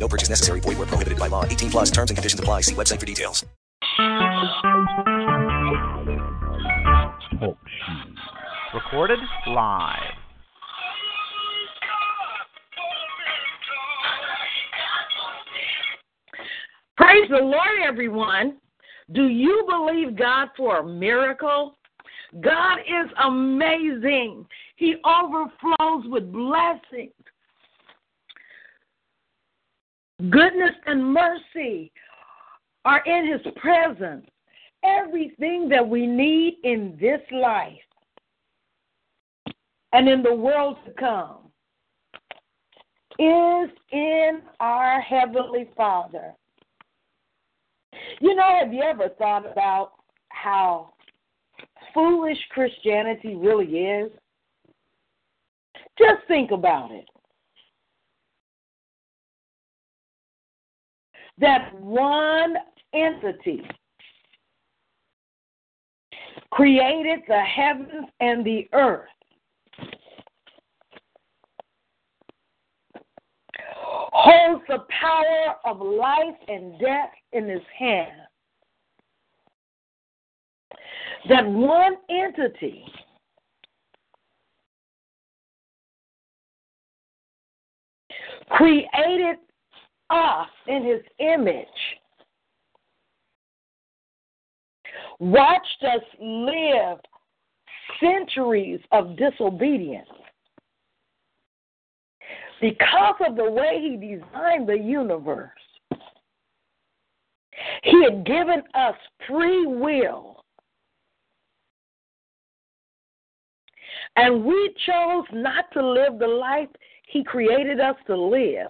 No purchase necessary. Void where prohibited by law. 18 plus terms and conditions apply. See website for details. Oh, Talk shoes. Recorded live. Praise the Lord, everyone. Do you believe God for a miracle? God is amazing. He overflows with blessings. Goodness and mercy are in His presence. Everything that we need in this life and in the world to come is in our Heavenly Father. You know, have you ever thought about how foolish Christianity really is? Just think about it. That one entity created the heavens and the earth. Holds the power of life and death in his hand. That one entity created us in his image, watched us live centuries of disobedience. Because of the way he designed the universe, he had given us free will. And we chose not to live the life he created us to live.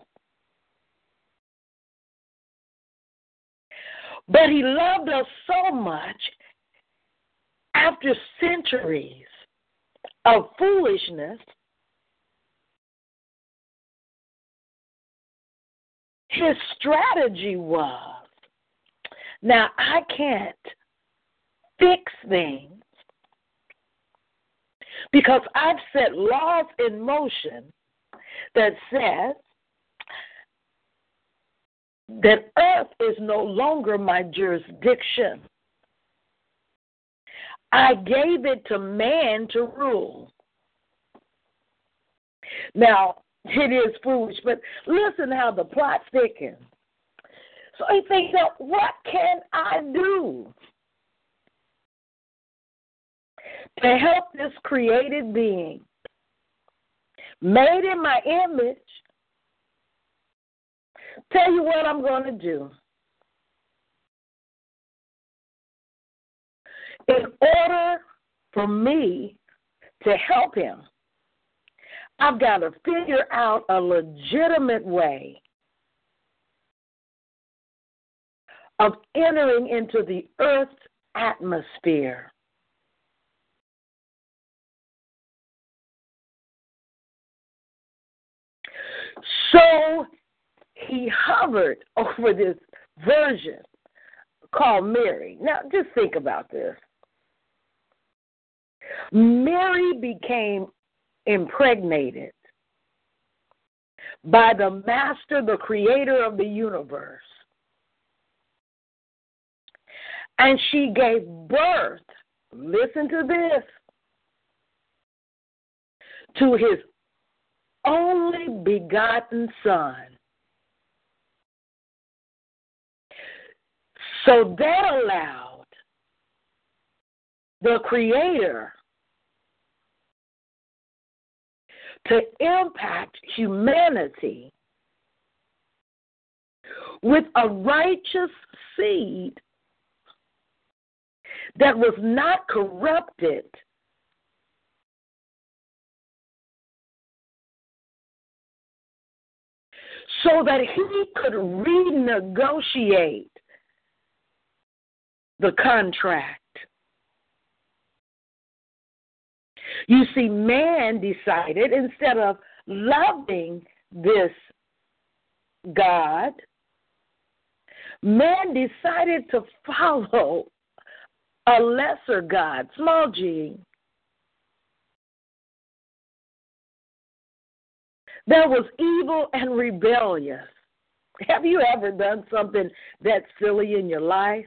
But he loved us so much after centuries of foolishness. His strategy was now, I can't fix things because I've set laws in motion that says that earth is no longer my jurisdiction. I gave it to man to rule. Now, it is foolish, but listen how the plot thickens. So he thinks, now, what can I do to help this created being, made in my image? Tell you what I'm going to do. In order for me to help him, I've got to figure out a legitimate way of entering into the earth's atmosphere. So he hovered over this virgin called Mary. Now, just think about this. Mary became impregnated by the master, the creator of the universe. And she gave birth, listen to this, to his only begotten son. So that allowed the Creator to impact humanity with a righteous seed that was not corrupted. So that he could renegotiate the contract. You see, man decided instead of loving this God, man decided to follow a lesser God, small g. There was evil and rebellious. Have you ever done something that silly in your life?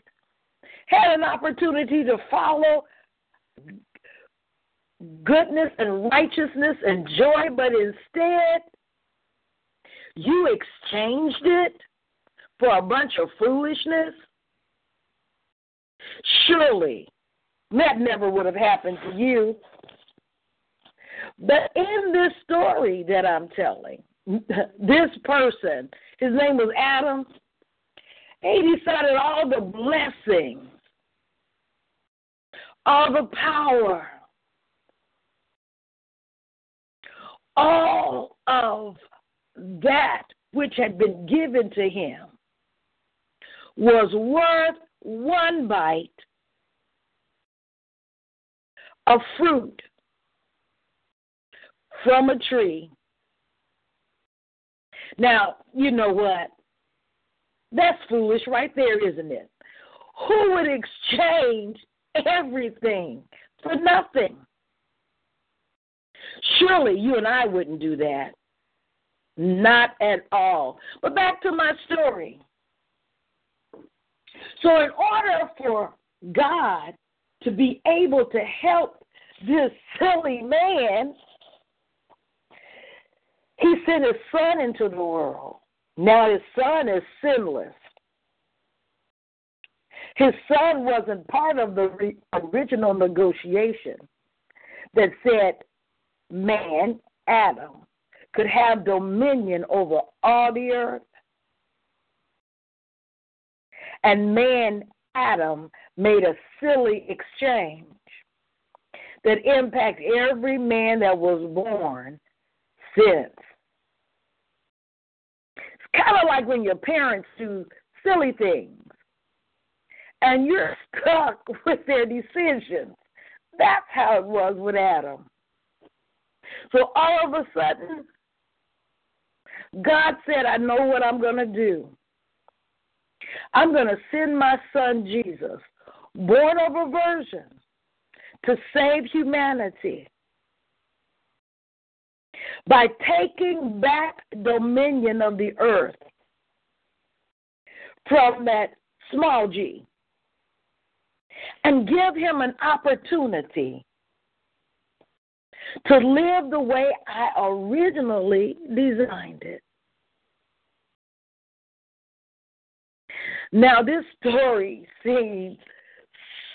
Had an opportunity to follow goodness and righteousness and joy, but instead you exchanged it for a bunch of foolishness? Surely that never would have happened to you. But in this story that I'm telling, this person, his name was Adam, he decided all the blessings, all the power, all of that which had been given to him was worth one bite of fruit from a tree. Now, you know what? That's foolish right there, isn't it? Who would exchange everything for nothing? Surely you and I wouldn't do that. Not at all. But back to my story. So, in order for God to be able to help this silly man, he sent his son into the world. Now, his son is sinless. His son wasn't part of the original negotiation that said man, Adam, could have dominion over all the earth. And man, Adam, made a silly exchange that impacted every man that was born since. Kind of like when your parents do silly things and you're stuck with their decisions. That's how it was with Adam. So all of a sudden, God said, I know what I'm going to do. I'm going to send my son Jesus, born of a virgin, to save humanity by taking back dominion of the earth from that small g and give him an opportunity to live the way I originally designed it. Now, this story seems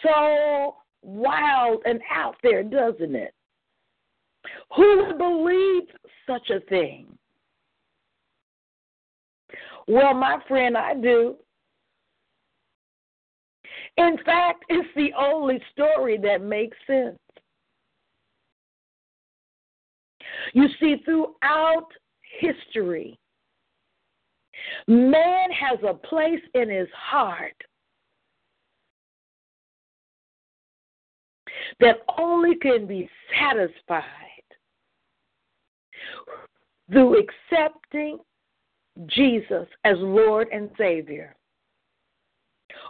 so wild and out there, doesn't it? Who would believe such a thing? Well, my friend, I do. In fact, it's the only story that makes sense. You see, throughout history, man has a place in his heart that only can be satisfied through accepting Jesus as Lord and Savior.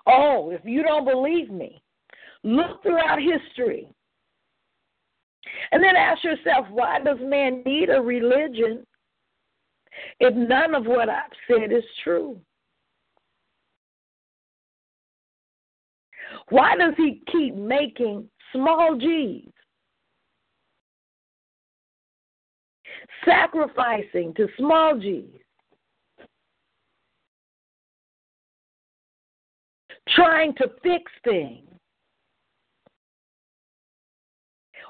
Oh, if you don't believe me, look throughout history. And then ask yourself, why does man need a religion if none of what I've said is true? Why does he keep making small g's? Sacrificing to small g's. Trying to fix things.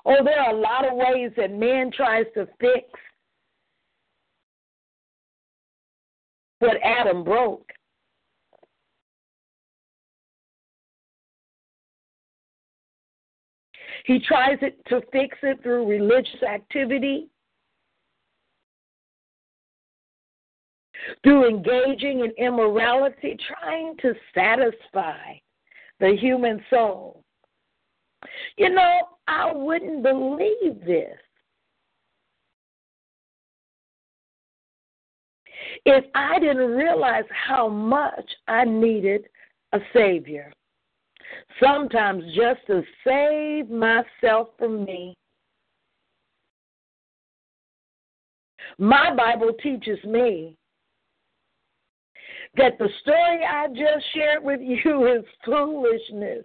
Oh, there are a lot of ways that man tries to fix what Adam broke. He tries it to fix it through religious activity, through engaging in immorality, trying to satisfy the human soul. You know, I wouldn't believe this if I didn't realize how much I needed a Savior. Sometimes just to save myself from me. My Bible teaches me that the story I just shared with you is foolishness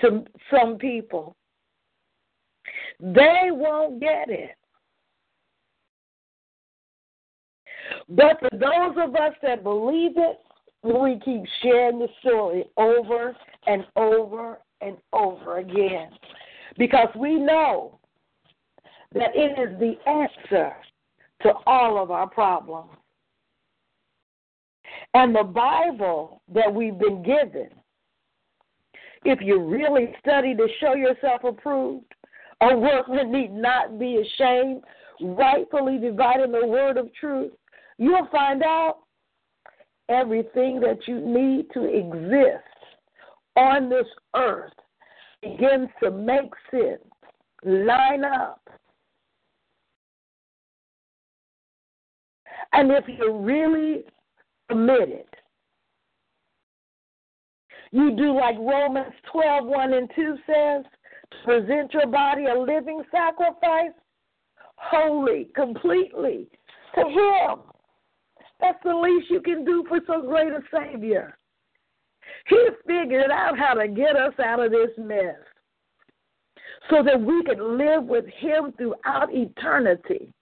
to some people. They won't get it. But for those of us that believe it, we keep sharing the story over and over and over again because we know that it is the answer to all of our problems. And the Bible that we've been given, if you really study to show yourself approved, a workman need not be ashamed, rightfully dividing the word of truth, you'll find out everything that you need to exist on this earth begins to make sense, line up. And if you're really committed, you do like Romans 12 1 and 2 says, present your body a living sacrifice, holy, completely to Him. That's the least you can do for so great a Savior. He figured out how to get us out of this mess so that we could live with Him throughout eternity.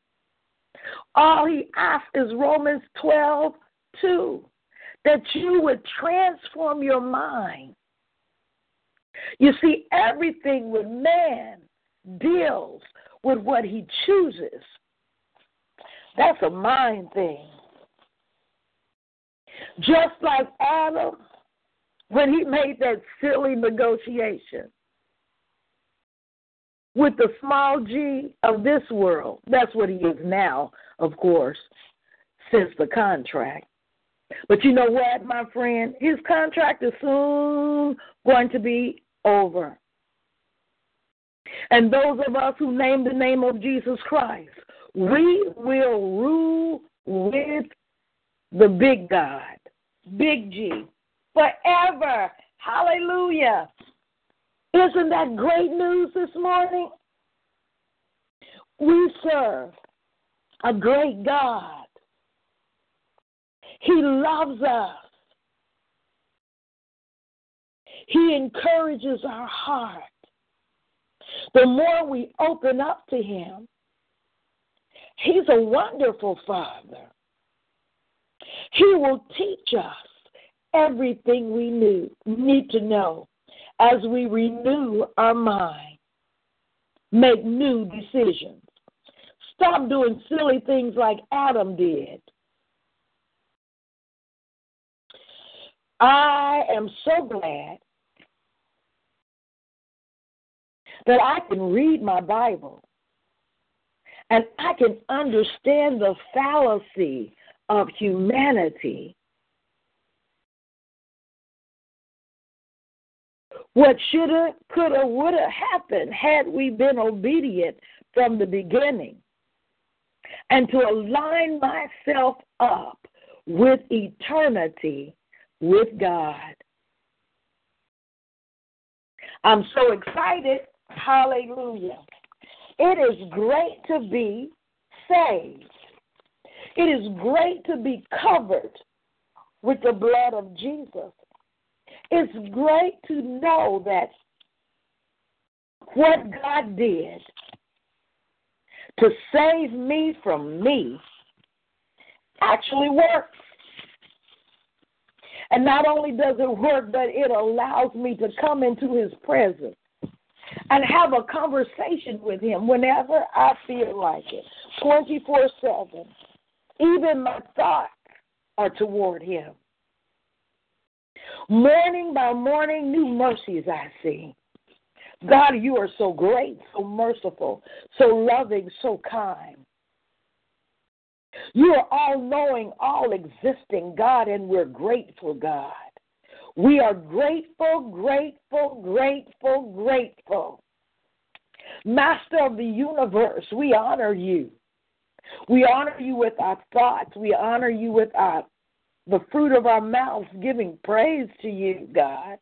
All He asks is Romans 12 2 that you would transform your mind. You see, everything with man deals with what he chooses. That's a mind thing. Just like Adam, when he made that silly negotiation with the small g of this world. That's what he is now, of course, since the contract. But you know what, my friend? His contract is soon going to be over. And those of us who name the name of Jesus Christ, we will rule with the big God, big G, forever. Hallelujah. Isn't that great news this morning? We serve a great God. He loves us. He encourages our heart. The more we open up to Him, He's a wonderful Father. He will teach us everything we need, need to know as we renew our mind, make new decisions. Stop doing silly things like Adam did. I am so glad that I can read my Bible and I can understand the fallacy of humanity. What shoulda, coulda, woulda happened had we been obedient from the beginning. And to align myself up with eternity with God. I'm so excited. Hallelujah. It is great to be saved. It is great to be covered with the blood of Jesus. It's great to know that what God did to save me from me actually works. And not only does it work, but it allows me to come into his presence and have a conversation with him whenever I feel like it, 24 7. Even my thoughts are toward him. Morning by morning, new mercies I see. God, you are so great, so merciful, so loving, so kind. You are all knowing, all existing, God, and we're grateful, God. We are grateful, grateful, grateful, grateful. Master of the universe, we honor you. We honor you with our thoughts. We honor you with our the fruit of our mouths, giving praise to you, God.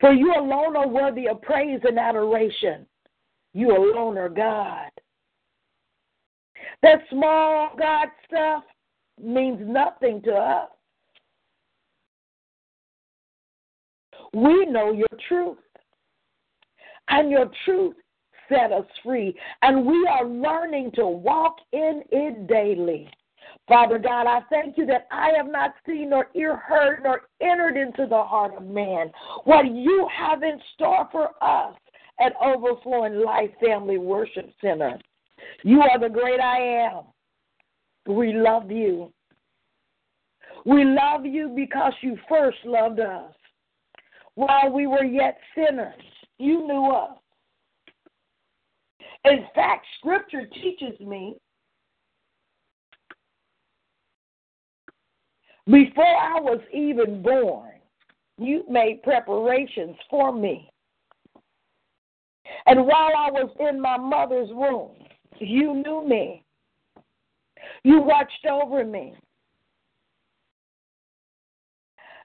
For you alone are worthy of praise and adoration. You alone are God. That small God stuff means nothing to us. We know your truth, and your truth set us free, and we are learning to walk in it daily. Father God, I thank you that I have not seen nor ear heard nor entered into the heart of man what you have in store for us at Overflowing Life Family Worship Center. You are the great I am. We love you. We love you because you first loved us. While we were yet sinners, you knew us. In fact, Scripture teaches me Before I was even born, you made preparations for me. And while I was in my mother's womb, you knew me. You watched over me.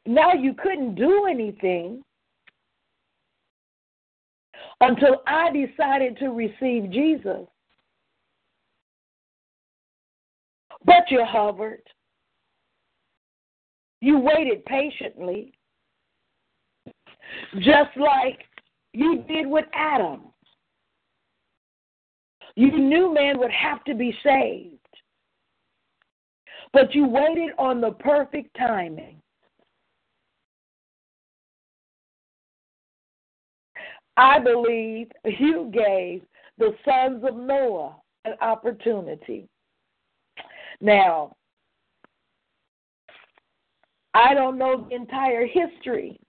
Now you couldn't do anything until I decided to receive Jesus. But you hovered. You waited patiently, just like you did with Adam. You knew man would have to be saved, but you waited on the perfect timing. I believe you gave the sons of Noah an opportunity. Now, I don't know the entire history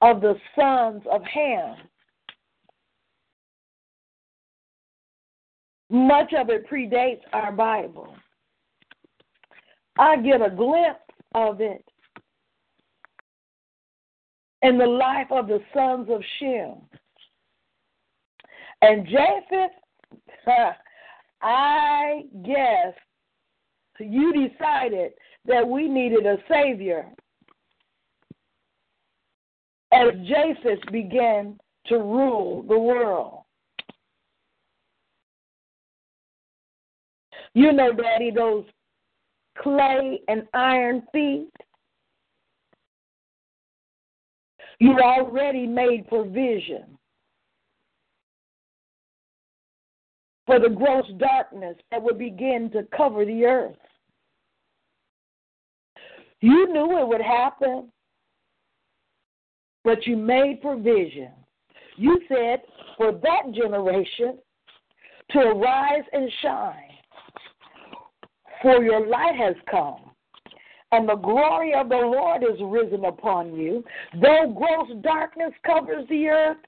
of the sons of Ham. Much of it predates our Bible. I get a glimpse of it in the life of the sons of Shem. And Japheth, I guess you decided that we needed a Savior. As Japheth began to rule the world. You know, Daddy, those clay and iron feet. You already made provision for the gross darkness that would begin to cover the earth. You knew it would happen, but you made provision. You said for that generation to arise and shine, for your light has come, and the glory of the Lord is risen upon you. Though gross darkness covers the earth,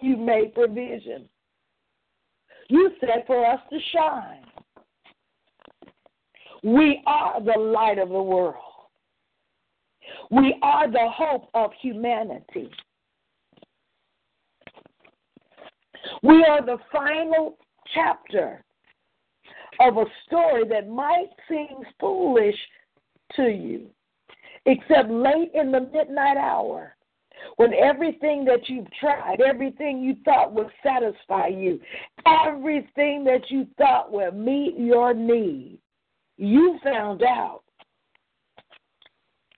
you made provision. You said for us to shine. We are the light of the world. We are the hope of humanity. We are the final chapter of a story that might seem foolish to you, except late in the midnight hour when everything that you've tried, everything you thought would satisfy you, everything that you thought would meet your need, you found out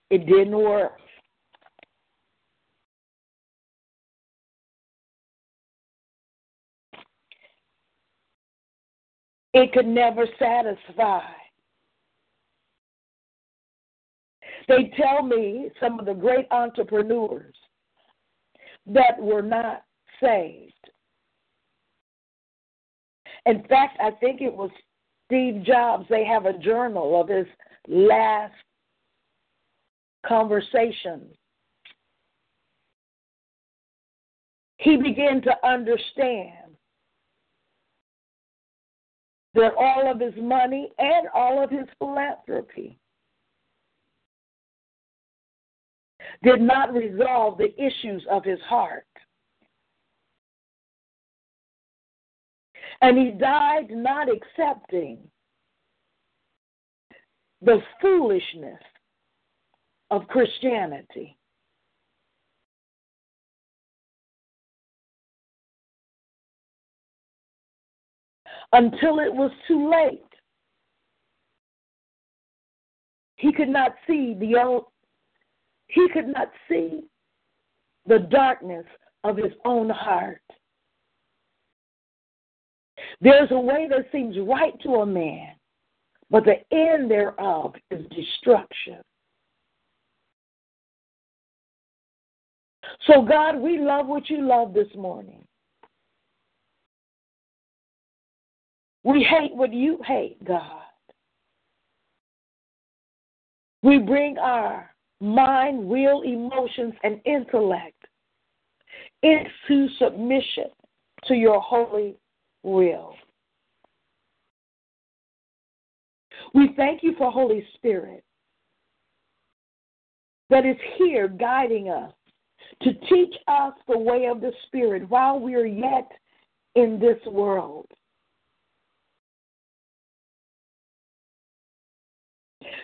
it didn't work. It could never satisfy. They tell me some of the great entrepreneurs that were not saved. In fact, I think it was Steve Jobs. They have a journal of his last conversation. He began to understand that all of his money and all of his philanthropy did not resolve the issues of his heart. And he died not accepting the foolishness of Christianity. Until it was too late. He could not see the old, he could not see the darkness of his own heart. There's a way that seems right to a man, but the end thereof is destruction. So, God, we love what you love this morning. We hate what you hate, God. We bring our mind, will, emotions, and intellect into submission to your holy will. We thank you for Holy Spirit that is here guiding us to teach us the way of the Spirit while we are yet in this world.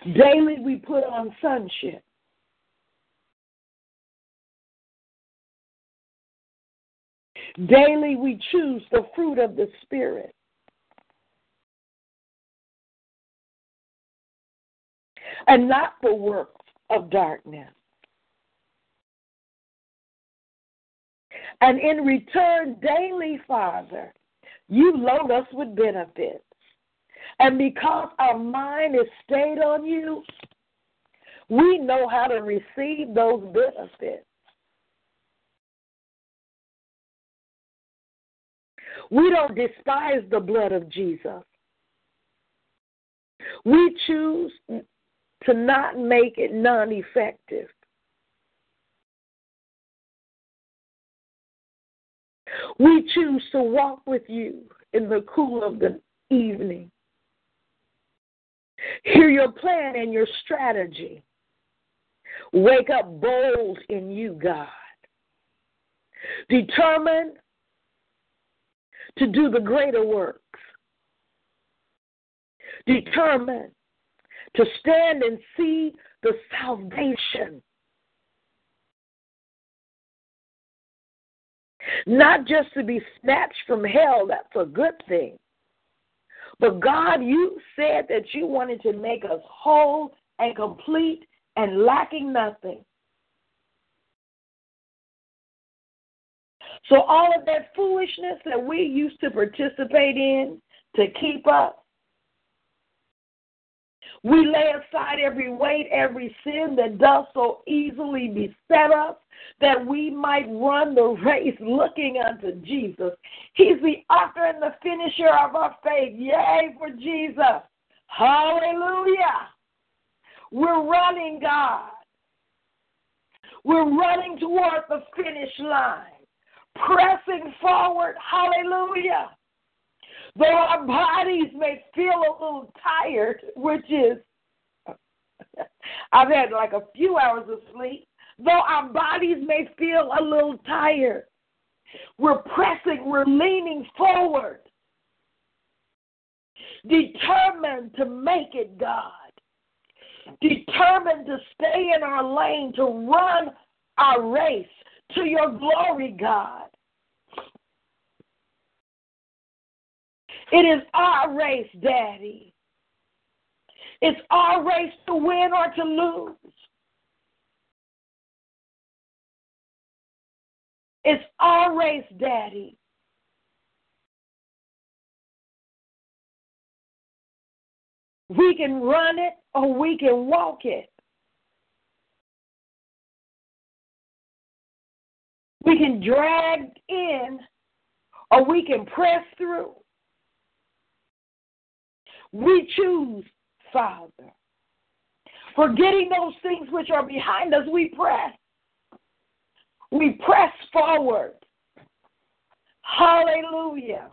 Daily we put on sonship. Daily we choose the fruit of the Spirit. And not the works of darkness. And in return, daily, Father, you load us with benefits. And because our mind is stayed on you, we know how to receive those benefits. We don't despise the blood of Jesus. We choose to not make it non effective. We choose to walk with you in the cool of the evening. Hear your plan and your strategy. Wake up bold in you, God. Determined to do the greater works. Determined to stand and see the salvation. Not just to be snatched from hell, that's a good thing. But God, you said that you wanted to make us whole and complete and lacking nothing. So, all of that foolishness that we used to participate in to keep up, we lay aside every weight, every sin that does so easily beset us, that we might run the race looking unto Jesus. He's the author and the finisher of our faith. Yay for Jesus. Hallelujah. We're running, God. We're running toward the finish line pressing forward. Hallelujah. Though our bodies may feel a little tired, which is, I've had like a few hours of sleep, though our bodies may feel a little tired, we're pressing, we're leaning forward, determined to make it, God, determined to stay in our lane, to run our race to your glory, God. It is our race, Daddy. It's our race to win or to lose. It's our race, Daddy. We can run it or we can walk it. We can drag in or we can press through. We choose, Father. Forgetting those things which are behind us, we press. We press forward. Hallelujah.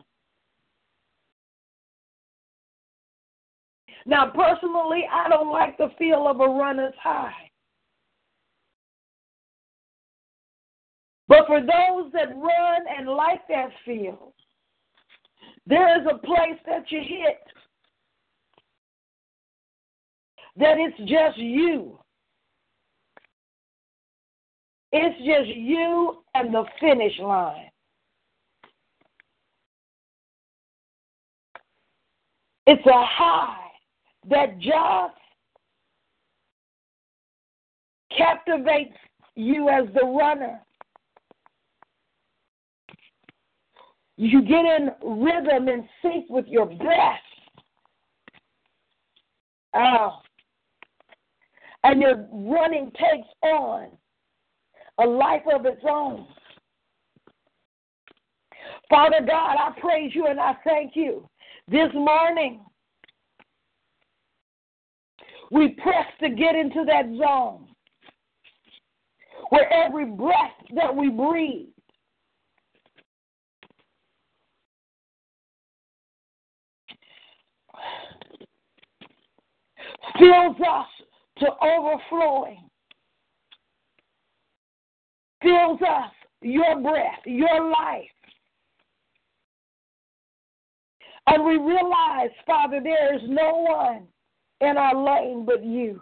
Now, personally, I don't like the feel of a runner's high. But for those that run and like that feel, there is a place that you hit that it's just you. It's just you and the finish line. It's a high that just captivates you as the runner. You get in rhythm and sync with your breath. Oh. And your running takes on a life of its own. Father God, I praise you and I thank you this morning. We press to get into that zone where every breath that we breathe fills us to overflowing, fills us your breath, your life. And we realize, Father, there is no one in our lane but you.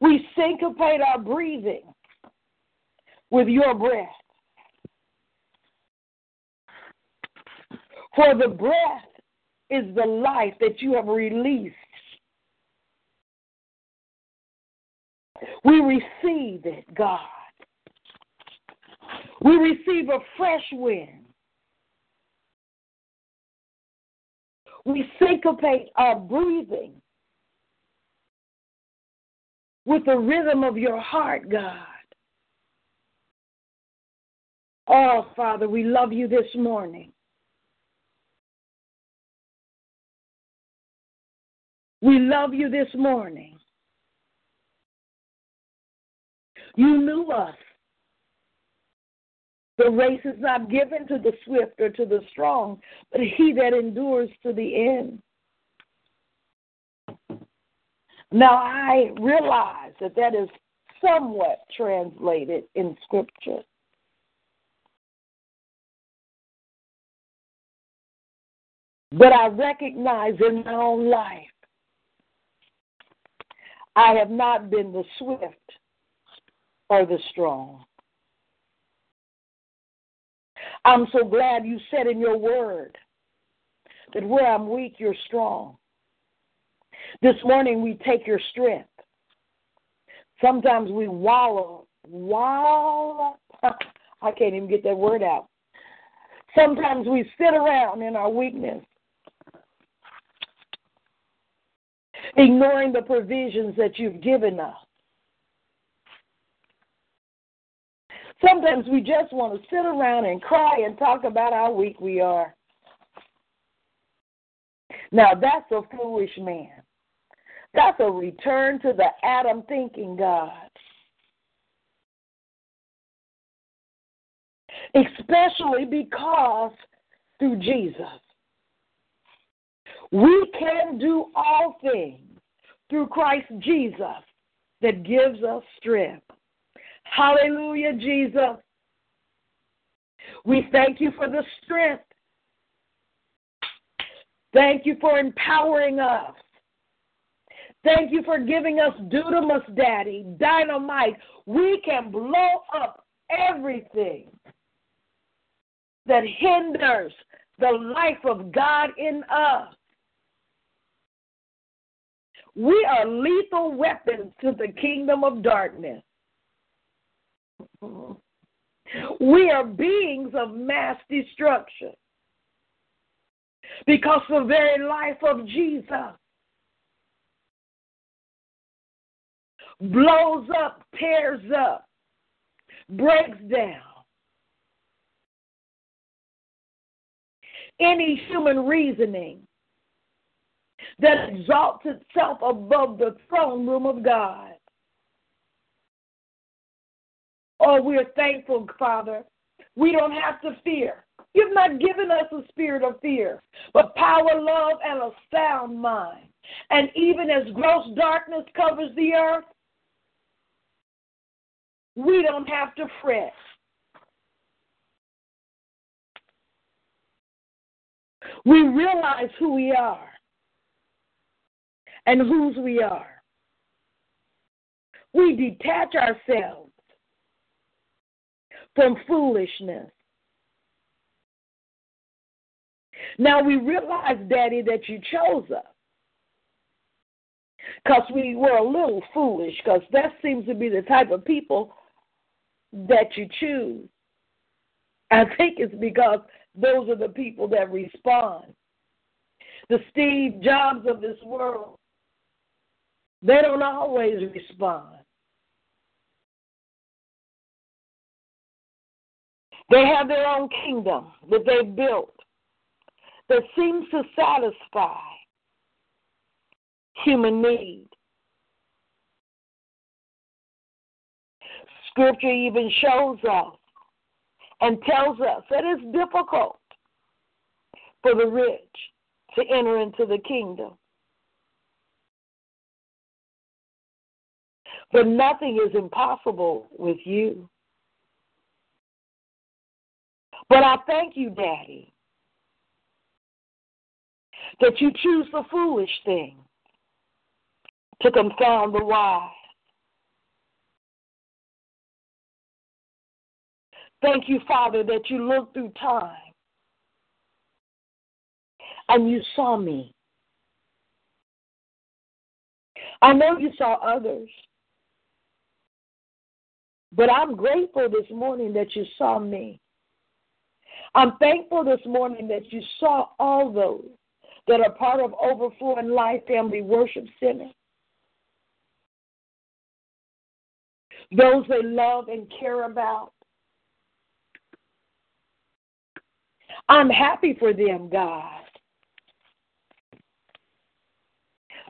We syncopate our breathing with your breath. For the breath is the life that you have released. We receive it, God. We receive a fresh wind. We syncopate our breathing with the rhythm of your heart, God. Oh, Father, we love you this morning. We love you this morning. You knew us. The race is not given to the swift or to the strong, but he that endures to the end. Now, I realize that that is somewhat translated in Scripture. But I recognize in my own life, I have not been the swift or the strong. I'm so glad you said in your word that where I'm weak, you're strong. This morning we take your strength. Sometimes we wallow, wallow. I can't even get that word out. Sometimes we sit around in our weakness, ignoring the provisions that you've given us. Sometimes we just want to sit around and cry and talk about how weak we are. Now, that's a foolish man. That's a return to the Adam thinking God. Especially because through Jesus, we can do all things through Christ Jesus that gives us strength. Hallelujah, Jesus. We thank you for the strength. Thank you for empowering us. Thank you for giving us dunamis, Daddy, dynamite. We can blow up everything that hinders the life of God in us. We are lethal weapons to the kingdom of darkness. Mm-hmm. We are beings of mass destruction because the very life of Jesus blows up, tears up, breaks down any human reasoning that exalts itself above the throne room of God. Oh, we're thankful, Father. We don't have to fear. You've not given us a spirit of fear, but power, love, and a sound mind. And even as gross darkness covers the earth, we don't have to fret. We realize who we are and whose we are. We detach ourselves from foolishness. Now we realize, Daddy, that you chose us because we were a little foolish, because that seems to be the type of people that you choose. I think it's because those are the people that respond. The Steve Jobs of this world, they don't always respond. They have their own kingdom that they've built that seems to satisfy human need. Scripture even shows us and tells us that it's difficult for the rich to enter into the kingdom. But nothing is impossible with you. But I thank you, Daddy, that you choose the foolish thing to confound the wise. Thank you, Father, that you looked through time and you saw me. I know you saw others, but I'm grateful this morning that you saw me. I'm thankful this morning that you saw all those that are part of Overflowing Life Family Worship Center. Those they love and care about. I'm happy for them, God.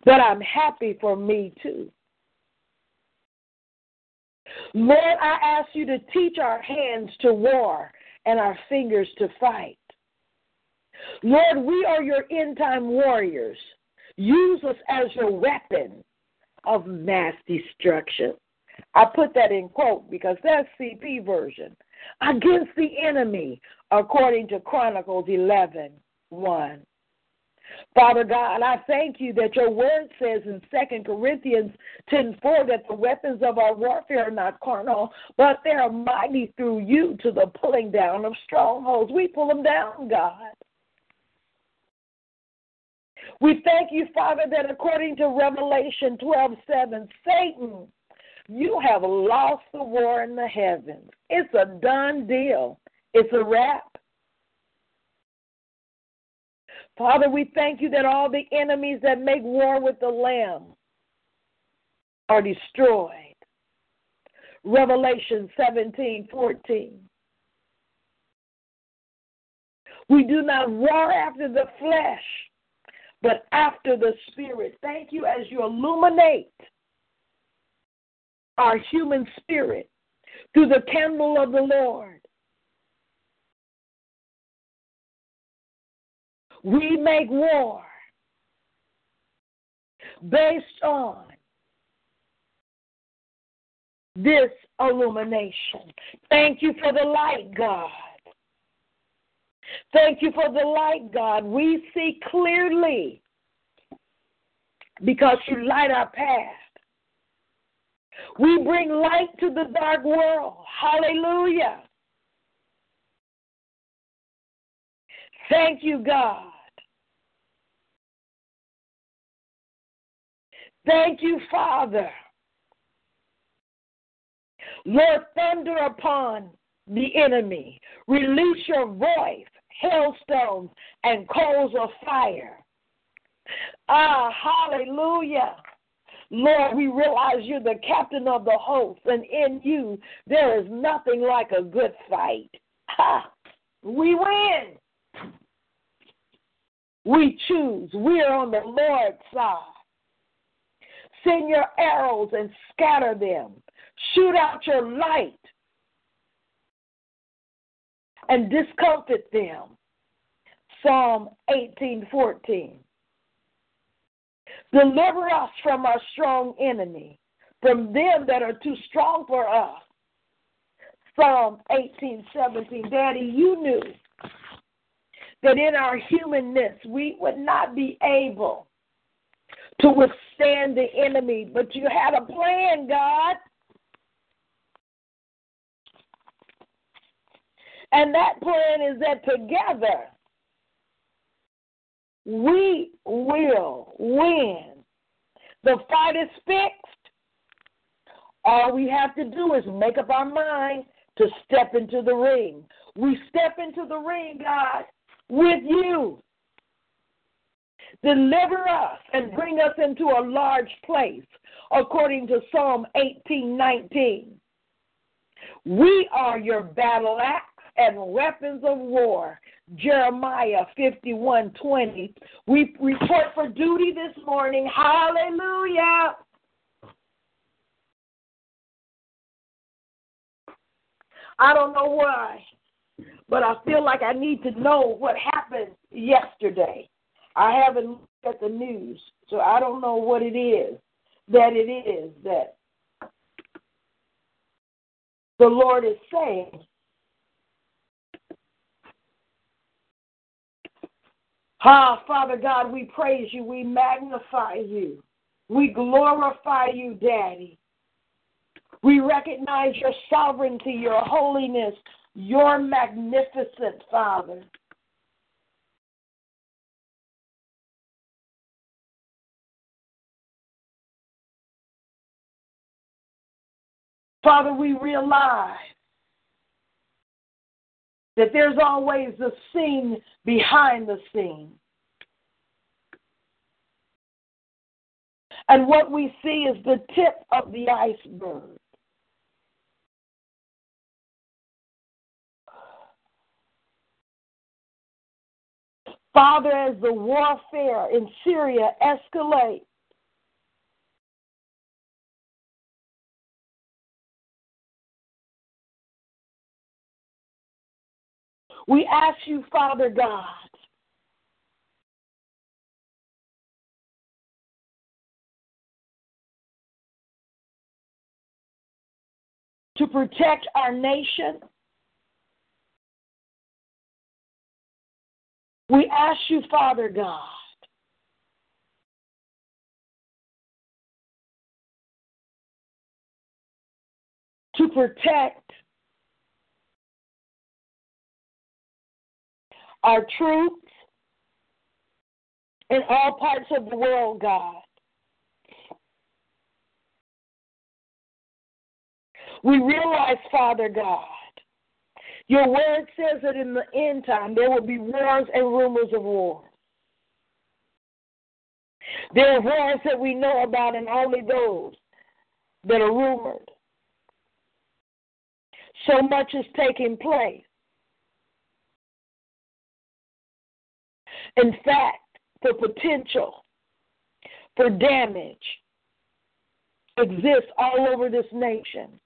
But I'm happy for me too. Lord, I ask you to teach our hands to war and our fingers to fight. Lord, we are your end time warriors. Use us as your weapon of mass destruction. I put that in quote because that's CP version. Against the enemy, according to Chronicles 11 1. Father God, I thank you that your word says in 2 Corinthians 10 4 that the weapons of our warfare are not carnal, but they are mighty through you to the pulling down of strongholds. We pull them down, God. We thank you, Father, that according to Revelation 12 7, Satan, you have lost the war in the heavens. It's a done deal, it's a wrap. Father, we thank you that all the enemies that make war with the Lamb are destroyed. Revelation 17 14. We do not war after the flesh, but after the Spirit. Thank you as you illuminate our human spirit through the candle of the Lord. We make war based on this illumination. Thank you for the light, God. Thank you for the light, God. We see clearly because you light our path. We bring light to the dark world. Hallelujah. Thank you, God. Thank you, Father. Lord, thunder upon the enemy. Release your voice, hailstones, and coals of fire. Ah, hallelujah. Lord, we realize you're the captain of the host, and in you there is nothing like a good fight. Ha! We win. We choose. We are on the Lord's side. Send your arrows and scatter them. Shoot out your light and discomfit them. Psalm 18:14. Deliver us from our strong enemy, from them that are too strong for us. Psalm 18, 17. Daddy, you knew that in our humanness we would not be able to withstand the enemy, but you had a plan, God. And that plan is that together we will win. The fight is fixed. All we have to do is make up our mind to step into the ring. We step into the ring, God, with you. Deliver us and bring us into a large place, according to Psalm 18 19. We are your battle axe and weapons of war. Jeremiah 51 20. We report for duty this morning. Hallelujah. I don't know why, but I feel like I need to know what happened yesterday. I haven't looked at the news, so I don't know what it is that it is that the Lord is saying. Ah, Father God, we praise you, we magnify you, we glorify you, Daddy. We recognize your sovereignty, your holiness, your magnificent Father. Father, we realize that there's always a scene behind the scene. And what we see is the tip of the iceberg. Father, as the warfare in Syria escalates, we ask you, Father God, to protect our nation. We ask you, Father God, to protect our troops in all parts of the world, God. We realize, Father God, your word says that in the end time there will be wars and rumors of war. There are wars that we know about, and only those that are rumored. So much is taking place. In fact, the potential for damage exists all over this nation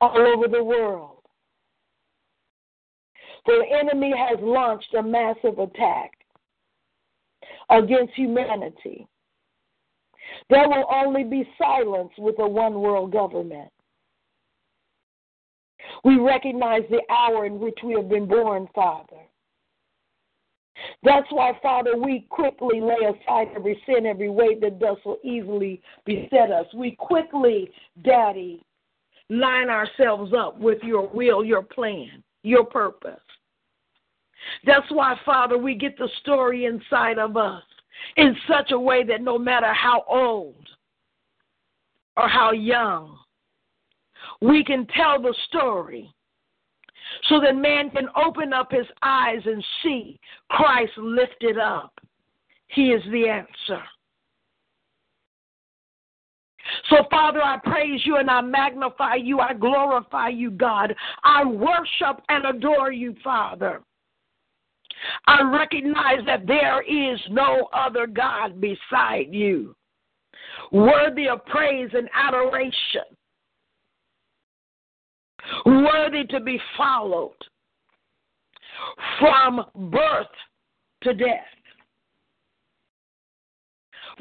all over the world. The enemy has launched a massive attack against humanity. There will only be silence with a one world government. We recognize the hour in which we have been born, Father. That's why, Father, we quickly lay aside every sin, every weight that does so easily beset us. We quickly, Daddy, line ourselves up with your will, your plan, your purpose. That's why, Father, we get the story inside of us in such a way that no matter how old or how young, we can tell the story so that man can open up his eyes and see Christ lifted up. He is the answer. So, Father, I praise you and I magnify you. I glorify you, God. I worship and adore you, Father. I recognize that there is no other God beside you, worthy of praise and adoration, worthy to be followed from birth to death.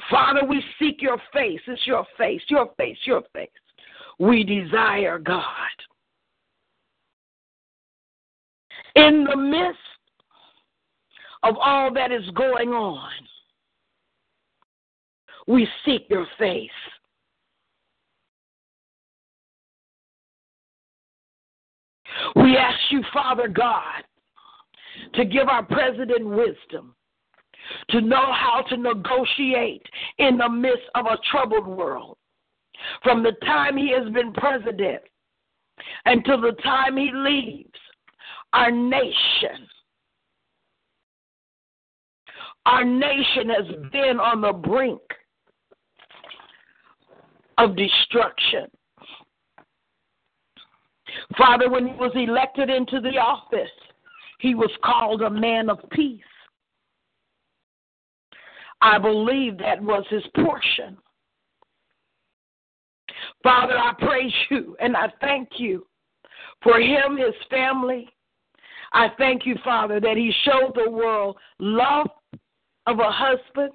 Father, we seek your face. It's your face, your face, your face. we desire God. In the midst of all that is going on, we seek your face. We ask you, Father God, to give our president wisdom, to know how to negotiate in the midst of a troubled world. From the time he has been president until the time he leaves, our nation, our nation has been on the brink of destruction. Father, when he was elected into the office, he was called a man of peace. I believe that was his portion. Father, I praise you and I thank you for him, his family. I thank you, Father, that he showed the world love of a husband,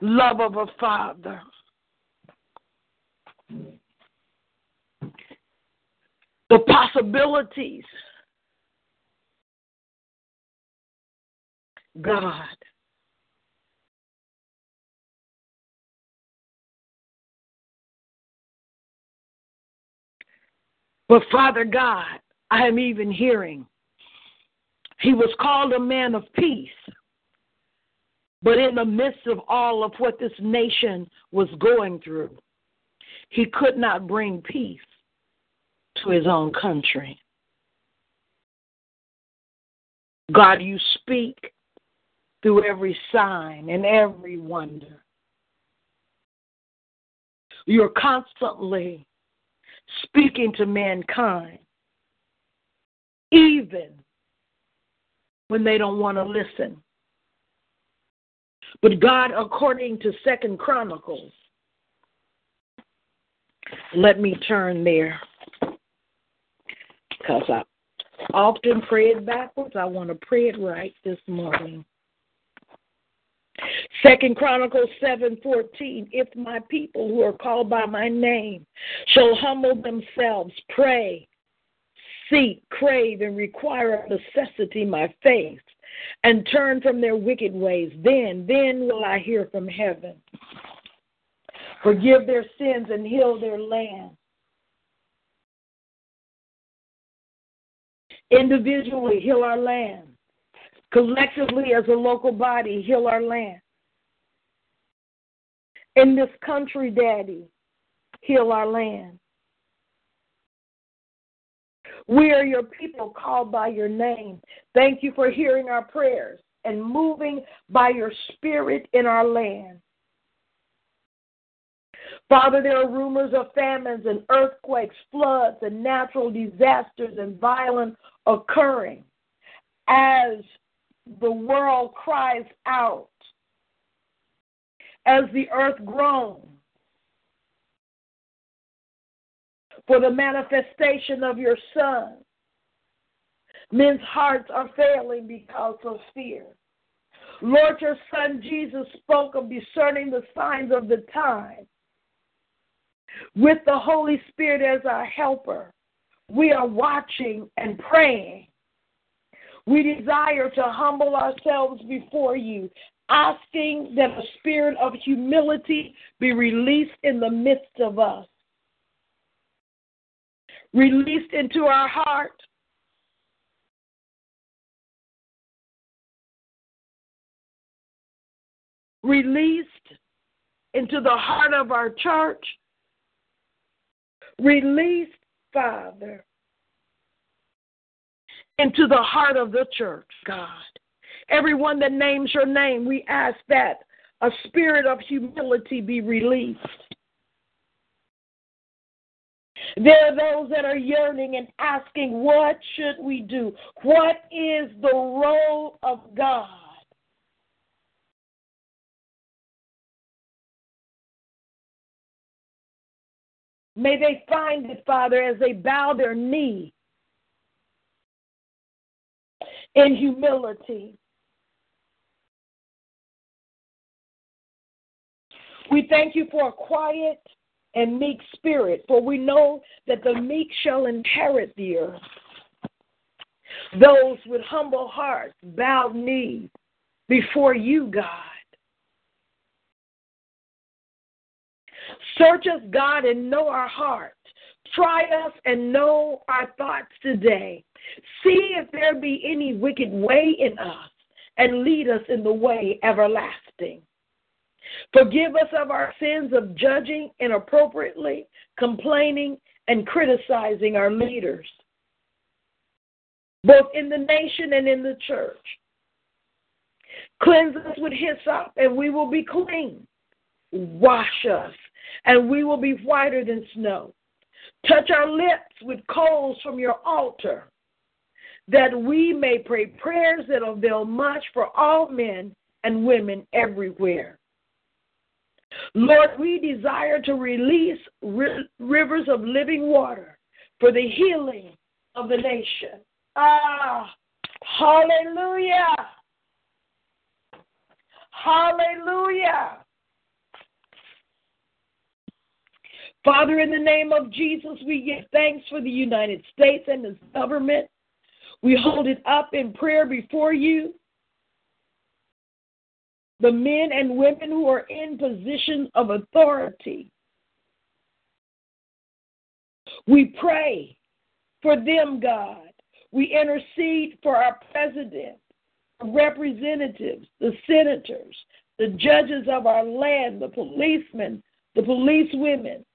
love of a father. The possibilities, God. But Father God, I am even hearing he was called a man of peace. But in the midst of all of what this nation was going through, he could not bring peace to his own country. God, you speak through every sign and every wonder. You're constantly speaking to mankind, even when they don't want to listen. But God, according to Second Chronicles, let me turn there because I often pray it backwards. I want to pray it right this morning. Second Chronicles seven fourteen. If my people who are called by my name shall humble themselves, pray, seek, crave, and require of necessity my face, and turn from their wicked ways, then, then will I hear from heaven. Forgive their sins and heal their land. Individually, heal our land. Collectively, as a local body, heal our land. In this country, Daddy, heal our land. We are your people called by your name. Thank you for hearing our prayers and moving by your spirit in our land. Father, there are rumors of famines and earthquakes, floods, and natural disasters and violence occurring as the world cries out, as the earth groans for the manifestation of your Son. Men's hearts are failing because of fear. Lord, your Son Jesus spoke of discerning the signs of the time. With the Holy Spirit as our helper, we are watching and praying. We desire to humble ourselves before you, asking that a spirit of humility be released in the midst of us released into our heart. Released into the heart of our church. Released, Father, into the heart of the church, God. Everyone that names your name, we ask that a spirit of humility be released. There are those that are yearning and asking, What should we do? What is the role of God? May they find it, Father, as they bow their knee in humility. We thank you for a quiet and meek spirit, for we know that the meek shall inherit the earth. Those with humble hearts, bowed knees before you, God. Search us, God, and know our hearts. Try us and know our thoughts today. See if there be any wicked way in us, and lead us in the way everlasting. Forgive us of our sins of judging inappropriately, complaining, and criticizing our leaders, both in the nation and in the church. Cleanse us with hyssop, and we will be clean. Wash us, and we will be whiter than snow. Touch our lips with coals from your altar, that we may pray prayers that avail much for all men and women everywhere. Lord, we desire to release rivers of living water for the healing of the nation. Ah, hallelujah! Hallelujah! Father, in the name of Jesus, we give thanks for the United States and its government. We hold it up in prayer before you. The men and women who are in positions of authority. We pray for them, God. We intercede for our president, the representatives, the senators, the judges of our land, the policemen, the police women,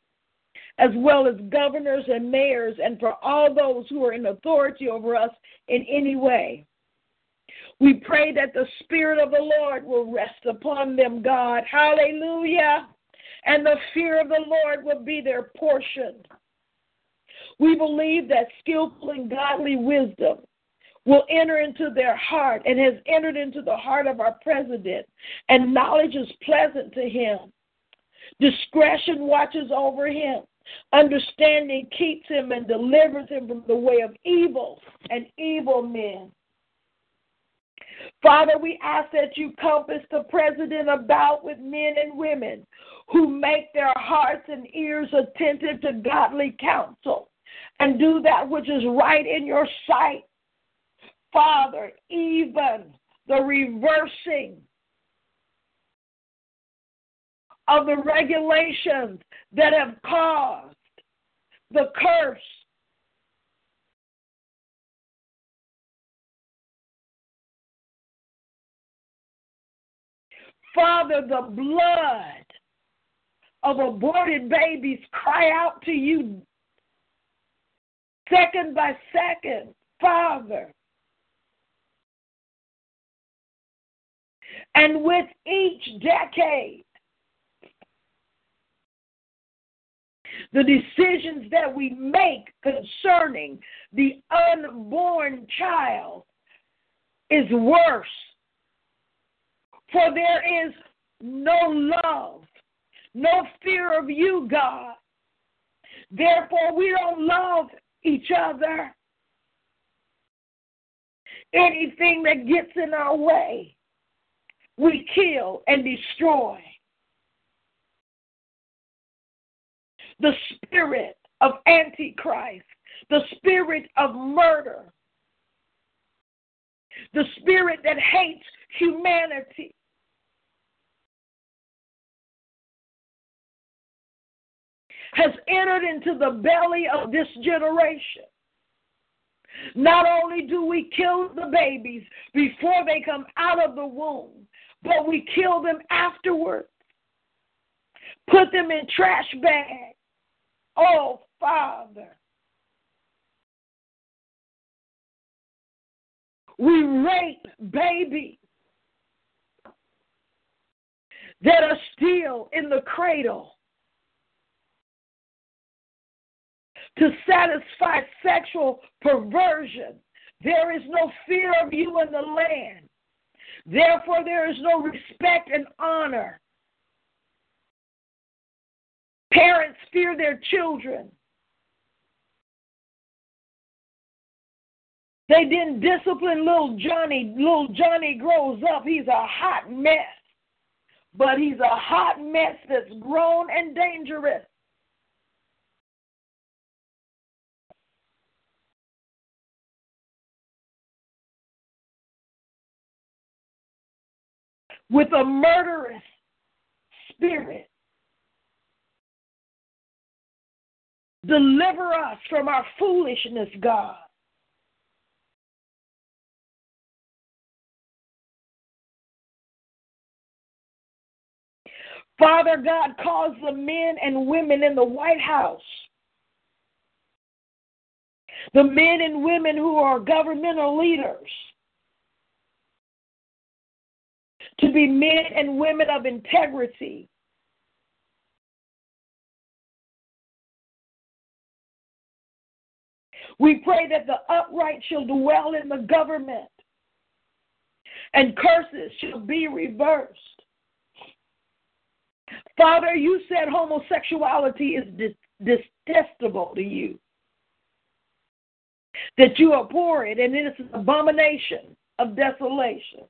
as well as governors and mayors, and for all those who are in authority over us in any way. We pray that the Spirit of the Lord will rest upon them, God. Hallelujah. And the fear of the Lord will be their portion. We believe that skillful and godly wisdom will enter into their heart and has entered into the heart of our president, and knowledge is pleasant to him. Discretion watches over him. Understanding keeps him and delivers him from the way of evil and evil men. Father, we ask that you compass the president about with men and women who make their hearts and ears attentive to godly counsel and do that which is right in your sight. Father, even the reversing of the regulations that have caused the curse. Father, the blood of aborted babies cry out to you second by second, Father. And with each decade, the decisions that we make concerning the unborn child is worse. For there is no love, no fear of you, God. Therefore, we don't love each other. Anything that gets in our way, we kill and destroy. The spirit of Antichrist, the spirit of murder, the spirit that hates humanity. Has entered into the belly of this generation. Not only do we kill the babies before they come out of the womb, but we kill them afterwards, put them in trash bags, Oh, Father. We rape babies that are still in the cradle to satisfy sexual perversion. There is no fear of you in the land. Therefore, there is no respect and honor Parents fear their children. They didn't discipline little Johnny. Little Johnny grows up. He's a hot mess. But he's a hot mess that's grown and dangerous. With a murderous spirit. Deliver us from our foolishness, God. Father God, cause the men and women in the White House, the men and women who are governmental leaders, to be men and women of integrity. We pray that the upright shall dwell in the government and curses shall be reversed. Father, you said homosexuality is detestable to you, that you abhor it, and it is an abomination of desolation.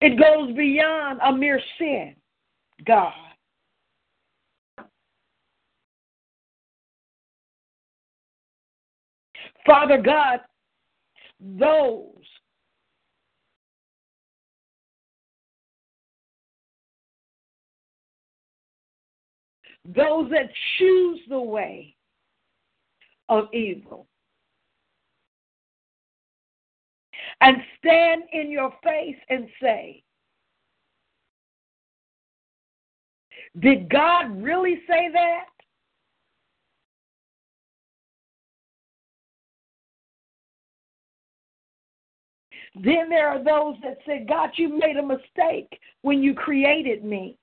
It goes beyond a mere sin, God. Father God, those those that choose the way of evil and stand in your face and say, Did God really say that? Then there are those that say, God, you made a mistake when you created me.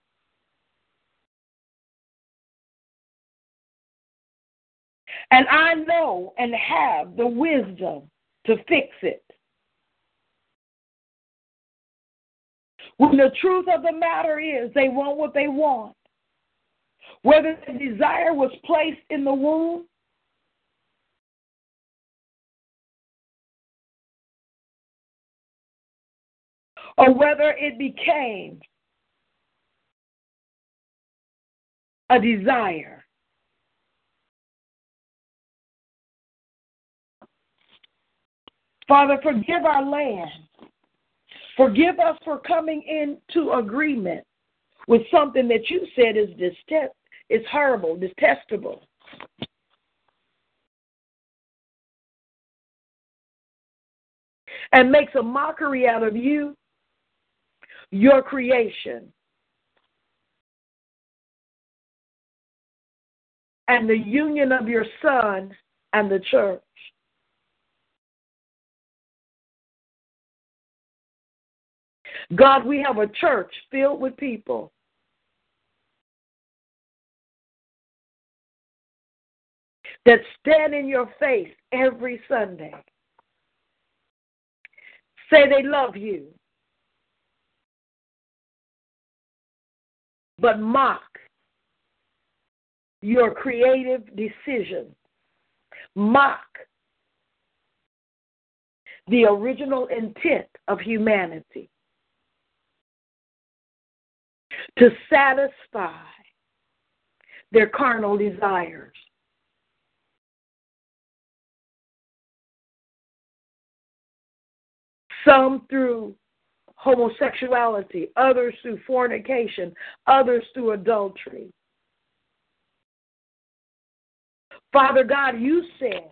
And I know and have the wisdom to fix it. When the truth of the matter is they want what they want. Whether the desire was placed in the womb or whether it became a desire. Father, forgive our land. Forgive us for coming into agreement with something that you said is detest, is horrible, detestable. And makes a mockery out of you, your creation, and the union of your Son and the church. God, we have a church filled with people. That stand in your face every Sunday, say they love you, but mock your creative decision, mock the original intent of humanity. to satisfy their carnal desires. Some through homosexuality, others through fornication, others through adultery. Father God, you said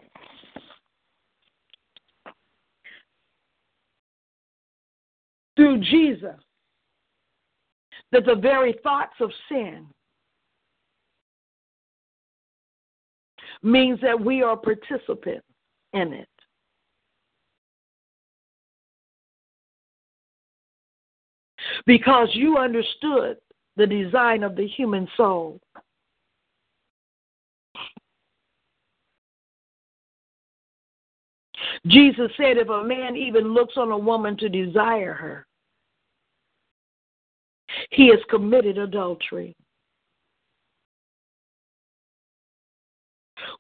through Jesus that the very thoughts of sin means that we are participants in it. Because you understood the design of the human soul. Jesus said, if a man even looks on a woman to desire her, he has committed adultery.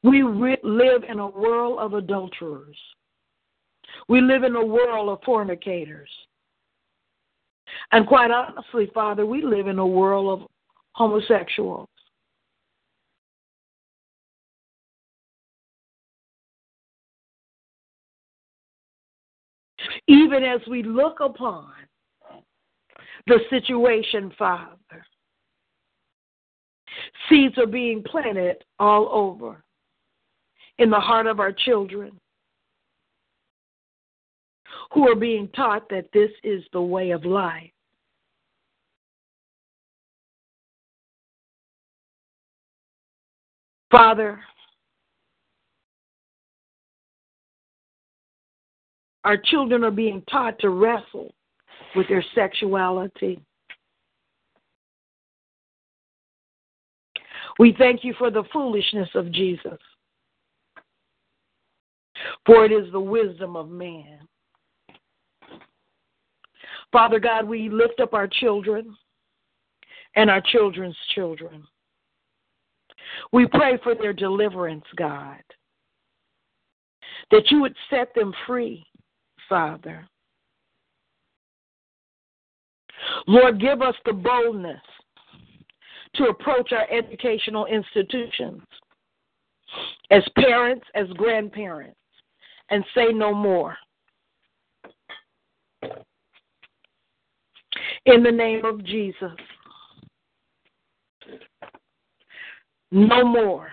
We re- live in a world of adulterers. We live in a world of fornicators. And quite honestly, Father, we live in a world of homosexuals. Even as we look upon the situation, Father, seeds are being planted all over in the heart of our children who are being taught that this is the way of life. Father, our children are being taught to wrestle with their sexuality. We thank you for the foolishness of Jesus, for it is the wisdom of man. Father God, we lift up our children and our children's children. We pray for their deliverance, God, that you would set them free, Father. Lord, give us the boldness to approach our educational institutions as parents, as grandparents, and say no more. In the name of Jesus. No more.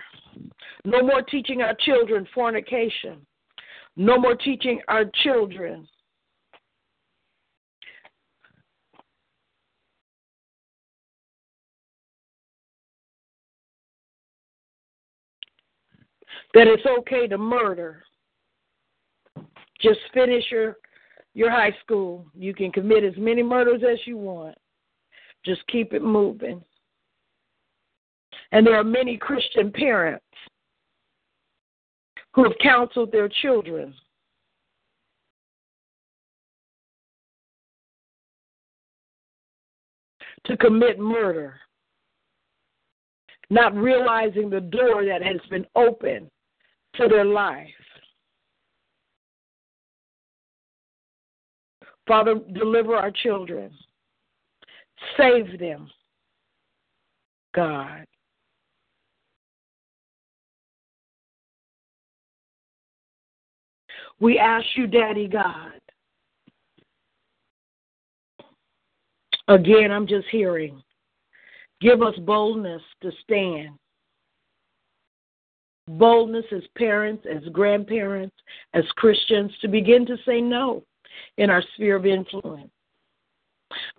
No more teaching our children fornication. No more teaching our children that it's okay to murder. Just finish your your high school. You can commit as many murders as you want. Just keep it moving. And there are many Christian parents who have counseled their children to commit murder, not realizing the door that has been opened to their life. Father, deliver our children. Save them, God. We ask you, Daddy God. Again, I'm just hearing. Give us boldness to stand. Boldness as parents, as grandparents, as Christians to begin to say no in our sphere of influence.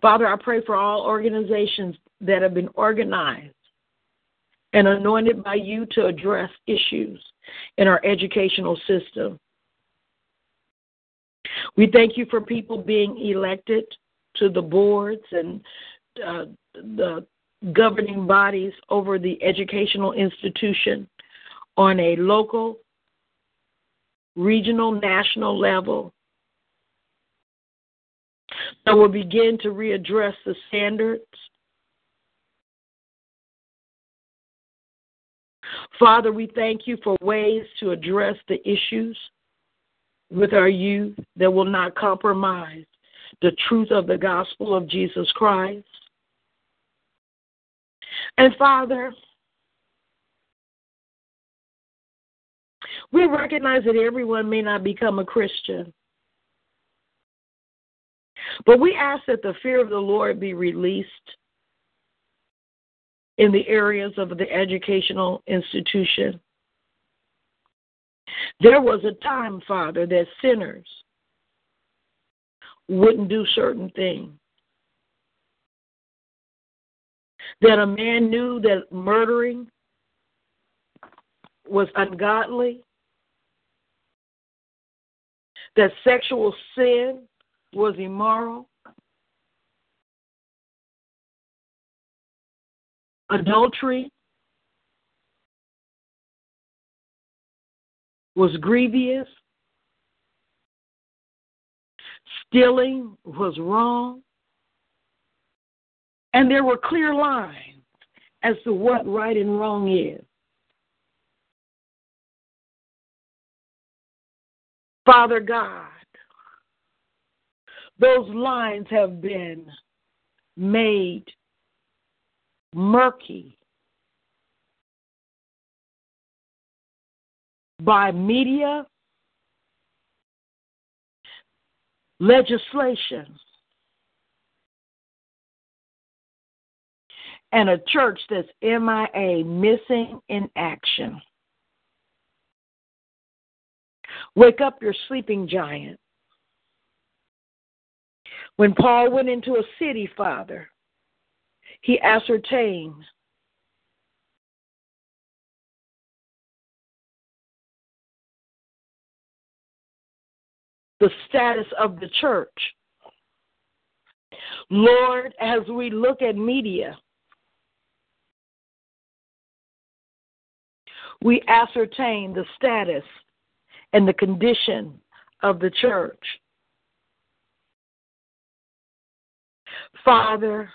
Father, I pray for all organizations that have been organized and anointed by you to address issues in our educational system. We thank you for people being elected to the boards and uh, the governing bodies over the educational institution on a local, regional, national level that will begin to readdress the standards. Father, we thank you for ways to address the issues with our youth that will not compromise the truth of the gospel of Jesus Christ. And Father, we recognize that everyone may not become a Christian. But we ask that the fear of the Lord be released in the areas of the educational institution. There was a time, Father, that sinners wouldn't do certain things. That a man knew that murdering was ungodly, that sexual sin was immoral, adultery was grievous, stealing was wrong, and there were clear lines as to what right and wrong is. Father God, those lines have been made murky by media, legislation, and a church that's MIA, missing in action. Wake up your sleeping giant. When Paul went into a city, Father, he ascertained the status of the church. Lord, as we look at media, we ascertain the status and the condition of the church. Father,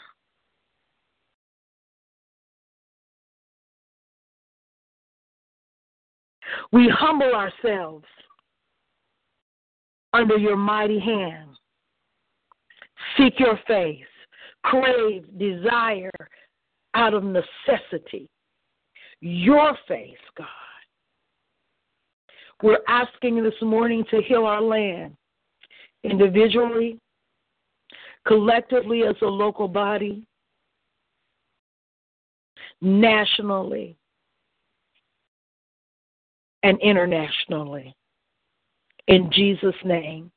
we humble ourselves under your mighty hand. Seek your face, crave, desire out of necessity. Your face, God. We're asking this morning to heal our land individually, collectively as a local body, nationally, and internationally. In Jesus' name.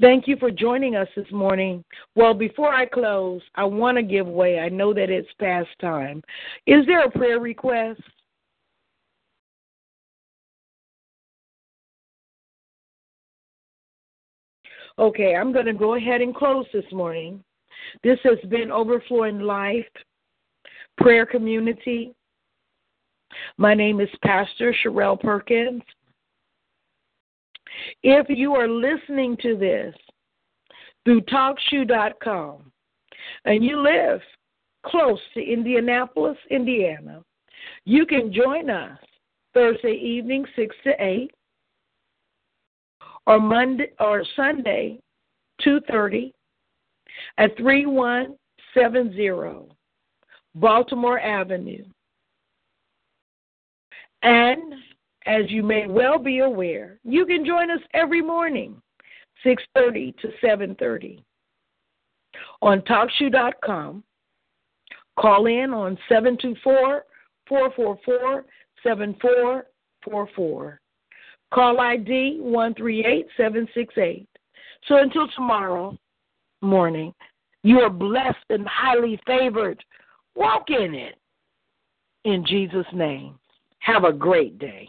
Thank you for joining us this morning. Well, before I close, I want to give way. I know that it's past time. Is there a prayer request? Okay, I'm going to go ahead and close this morning. This has been Overflowing Life Prayer Community. My name is Pastor Sherelle Perkins. If you are listening to this through TalkShoe.com and you live close to Indianapolis, Indiana, you can join us Thursday evening, 6 to 8 or Monday or Sunday, two thirty, at three one seven zero Baltimore Avenue. And as you may well be aware, you can join us every morning, six thirty to seven thirty, on TalkShoe.com. Call in on seven two four four four four seven four four four. Call ID 138768. So until tomorrow morning, you are blessed and highly favored. Walk in it. In Jesus' name. Have a great day.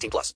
18 plus.